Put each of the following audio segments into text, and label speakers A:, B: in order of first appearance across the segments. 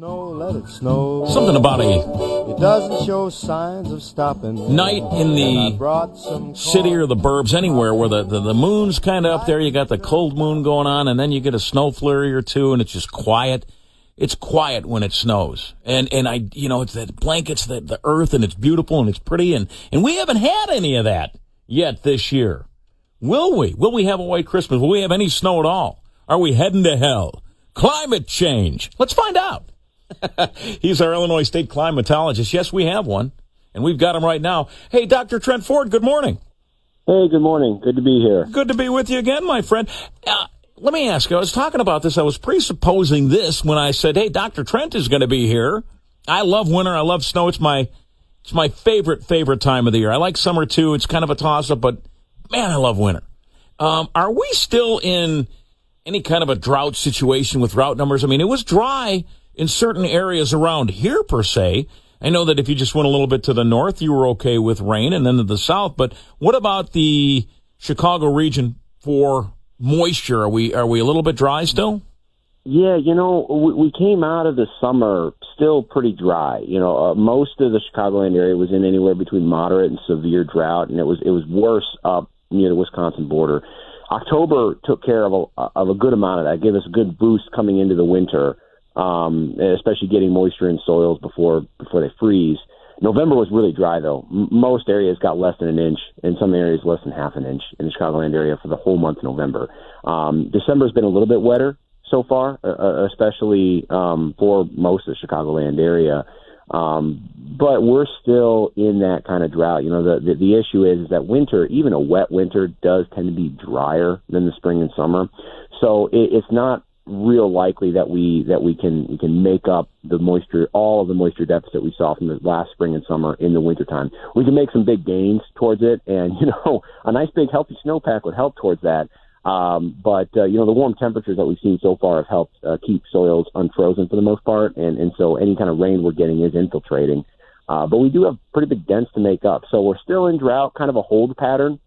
A: snow, let it snow.
B: Something about a
A: It doesn't show signs of stopping.
B: night in the city or the burbs, anywhere where the, the, the moon's kind of up there. You got the cold moon going on, and then you get a snow flurry or two, and it's just quiet. It's quiet when it snows, and and I, you know, it's that blankets, the the earth, and it's beautiful and it's pretty, and and we haven't had any of that yet this year. Will we? Will we have a white Christmas? Will we have any snow at all? Are we heading to hell? Climate change. Let's find out. He's our Illinois state climatologist. Yes, we have one, and we've got him right now. Hey, Dr. Trent Ford, good morning.
C: Hey, good morning. Good to be here.
B: Good to be with you again, my friend. Uh, let me ask you, I was talking about this. I was presupposing this when I said, hey, Dr. Trent is going to be here. I love winter. I love snow. It's my, it's my favorite, favorite time of the year. I like summer too. It's kind of a toss up, but man, I love winter. Um, are we still in any kind of a drought situation with drought numbers? I mean, it was dry in certain areas around here per se. I know that if you just went a little bit to the north, you were okay with rain and then to the south, but what about the Chicago region for moisture? Are we, are we a little bit dry still?
C: Yeah, you know, we, came out of the summer still pretty dry. You know, uh, most of the Chicagoland area was in anywhere between moderate and severe drought, and it was it was worse up near the Wisconsin border. October took care of a, of a good amount of that. Gave us a good boost coming into the winter, um, especially getting moisture in soils before before they freeze. November was really dry though. M- most areas got less than an inch, in some areas less than half an inch in the Chicagoland area for the whole month of November. Um, December's been a little bit wetter so far, uh, uh, especially um, for most of the Chicagoland area. Um, but we're still in that kind of drought. You know, the, the the issue is, is that winter, even a wet winter, does tend to be drier than the spring and summer. So it, it's not real likely that we that we can we can make up the moisture all of the moisture deficit we saw from the last spring and summer in the wintertime. We can make some big gains towards it and you know a nice big healthy snowpack would help towards that. Um, but uh, you know the warm temperatures that we've seen so far have helped uh, keep soils unfrozen for the most part, and and so any kind of rain we're getting is infiltrating. Uh, but we do have pretty big dents to make up, so we're still in drought, kind of a hold pattern.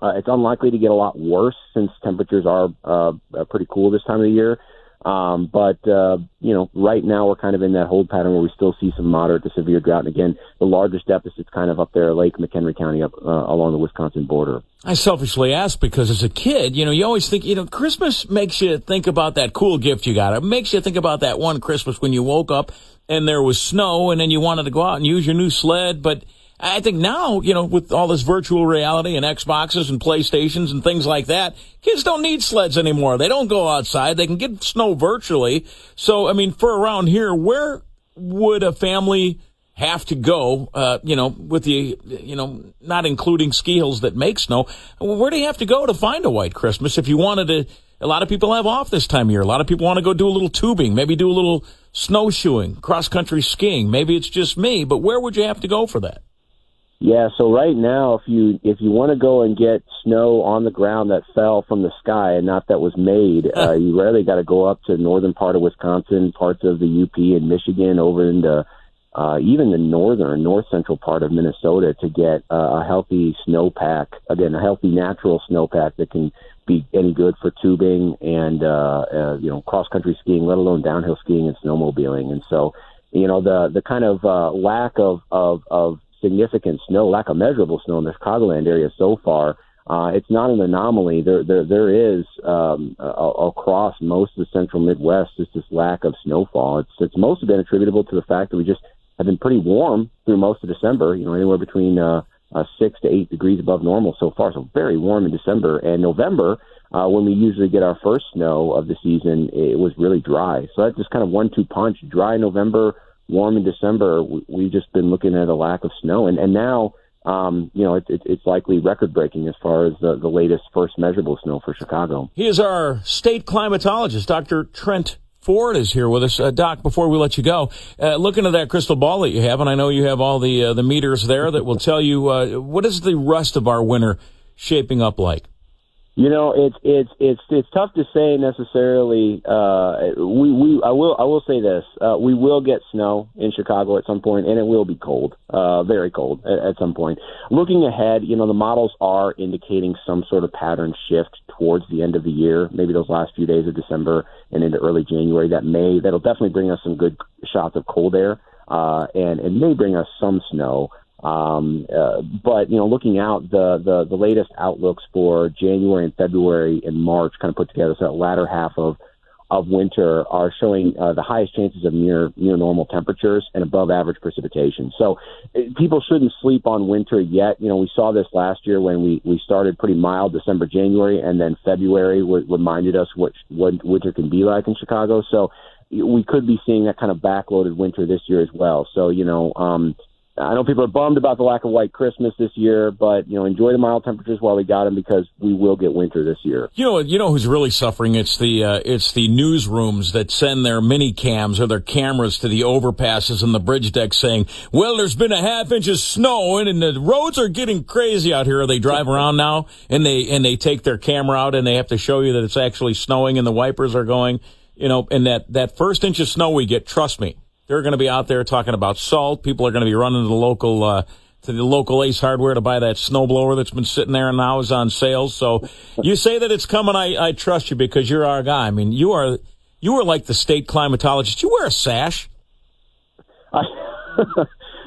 C: Uh, it's unlikely to get a lot worse since temperatures are uh, uh, pretty cool this time of the year. Um, but uh, you know, right now we're kind of in that hold pattern where we still see some moderate to severe drought. And again, the largest deficit's kind of up there, Lake McHenry County, up uh, along the Wisconsin border.
B: I selfishly ask because as a kid, you know, you always think, you know, Christmas makes you think about that cool gift you got. It makes you think about that one Christmas when you woke up and there was snow and then you wanted to go out and use your new sled. But I think now, you know, with all this virtual reality and Xboxes and PlayStations and things like that, kids don't need sleds anymore. They don't go outside. They can get snow virtually. So, I mean, for around here, where would a family have to go, uh, you know, with the, you know, not including ski hills that make snow, where do you have to go to find a white Christmas if you wanted to? A lot of people have off this time of year. A lot of people want to go do a little tubing, maybe do a little snowshoeing, cross country skiing. Maybe it's just me, but where would you have to go for that?
C: Yeah, so right now, if you if you want to go and get snow on the ground that fell from the sky and not that was made, uh, you rarely got to go up to the northern part of Wisconsin, parts of the UP and Michigan, over into uh, even the northern, north central part of Minnesota to get uh, a healthy snowpack. Again, a healthy natural snowpack that can be any good for tubing and uh, uh, you know cross country skiing, let alone downhill skiing and snowmobiling. And so, you know, the the kind of uh, lack of of of significant snow, lack of measurable snow in the Chicagoland area so far. Uh, it's not an anomaly. There, there, there is um, a, across most of the central Midwest just this lack of snowfall. It's, it's mostly been attributable to the fact that we just have been pretty warm through most of December. You know, anywhere between uh, uh, six to eight degrees above normal so far. So very warm in December and November. Uh, when we usually get our first snow of the season, it was really dry. So that's just kind of one-two punch: dry November, warm in December, we've just been looking at a lack of snow, and and now. Um, you know, it, it, it's likely record breaking as far as the, the latest first measurable snow for Chicago.
B: He is our state climatologist, Dr. Trent Ford is here with us. Uh, Doc, before we let you go, uh, look into that crystal ball that you have, and I know you have all the uh, the meters there that will tell you uh, what is the rest of our winter shaping up like.
C: You know, it's it's it's it's tough to say necessarily. Uh, we we I will I will say this: uh, we will get snow in Chicago at some point, and it will be cold, uh, very cold at, at some point. Looking ahead, you know, the models are indicating some sort of pattern shift towards the end of the year, maybe those last few days of December and into early January. That may that'll definitely bring us some good shots of cold air, uh, and it may bring us some snow. Um, uh, but you know, looking out, the, the the latest outlooks for January and February and March, kind of put together, so that latter half of of winter are showing uh, the highest chances of near near normal temperatures and above average precipitation. So uh, people shouldn't sleep on winter yet. You know, we saw this last year when we we started pretty mild December, January, and then February w- reminded us what what winter can be like in Chicago. So we could be seeing that kind of backloaded winter this year as well. So you know, um, I know people are bummed about the lack of white Christmas this year, but you know, enjoy the mild temperatures while we got them because we will get winter this year.
B: You know, you know who's really suffering? It's the uh, it's the newsrooms that send their mini cams or their cameras to the overpasses and the bridge deck, saying, "Well, there's been a half inch of snow and, and the roads are getting crazy out here." They drive around now and they and they take their camera out and they have to show you that it's actually snowing and the wipers are going. You know, and that that first inch of snow we get, trust me, they're going to be out there talking about salt. People are going to be running to the local uh, to the local Ace Hardware to buy that snowblower that's been sitting there and now is on sale. So you say that it's coming. I, I trust you because you're our guy. I mean, you are you are like the state climatologist. You wear a sash.
C: I,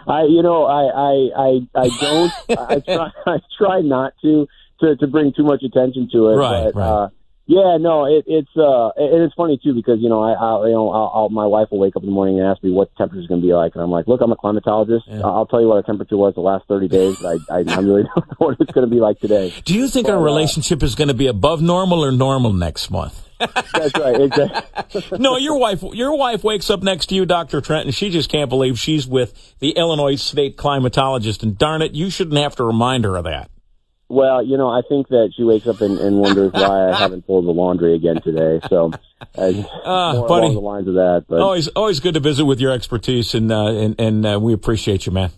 C: I you know, I I I, I don't. I try I try not to to to bring too much attention to it.
B: Right,
C: but,
B: right.
C: Uh, yeah, no, it, it's uh, it's funny too because you know I, I you know I'll, I'll, my wife will wake up in the morning and ask me what the temperature is going to be like, and I'm like, look, I'm a climatologist.
B: Yeah.
C: I'll tell you what our temperature was the last 30 days. But I, I I really don't know what it's going to be like today.
B: Do you think our
C: Well, uh,
B: relationship is going to be above normal or normal next month?
C: That's right, exactly.
B: no, your wife, your wife wakes up next to you, Dr. Trent, and she just can't believe she's with the Illinois state climatologist. And darn it, you shouldn't have to remind her of that.
C: Well, you know, I think that she wakes up and, and wonders why I haven't folded the laundry again today. So, uh,
B: Ah, buddy.
C: along the lines of that. But
B: Always, always good to visit with your expertise, and uh, and, and uh, we appreciate you, man.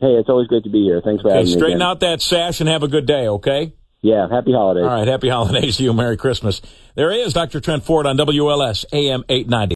C: hey, it's always great to be here. Thanks for
B: Okay,
C: having me.
B: straighten out that sash and have a good day. Okay.
C: Yeah, happy holidays.
B: All right. Happy holidays to you. Merry Christmas. There he is, Dr. Trent Ford on WLS AM eight ninety.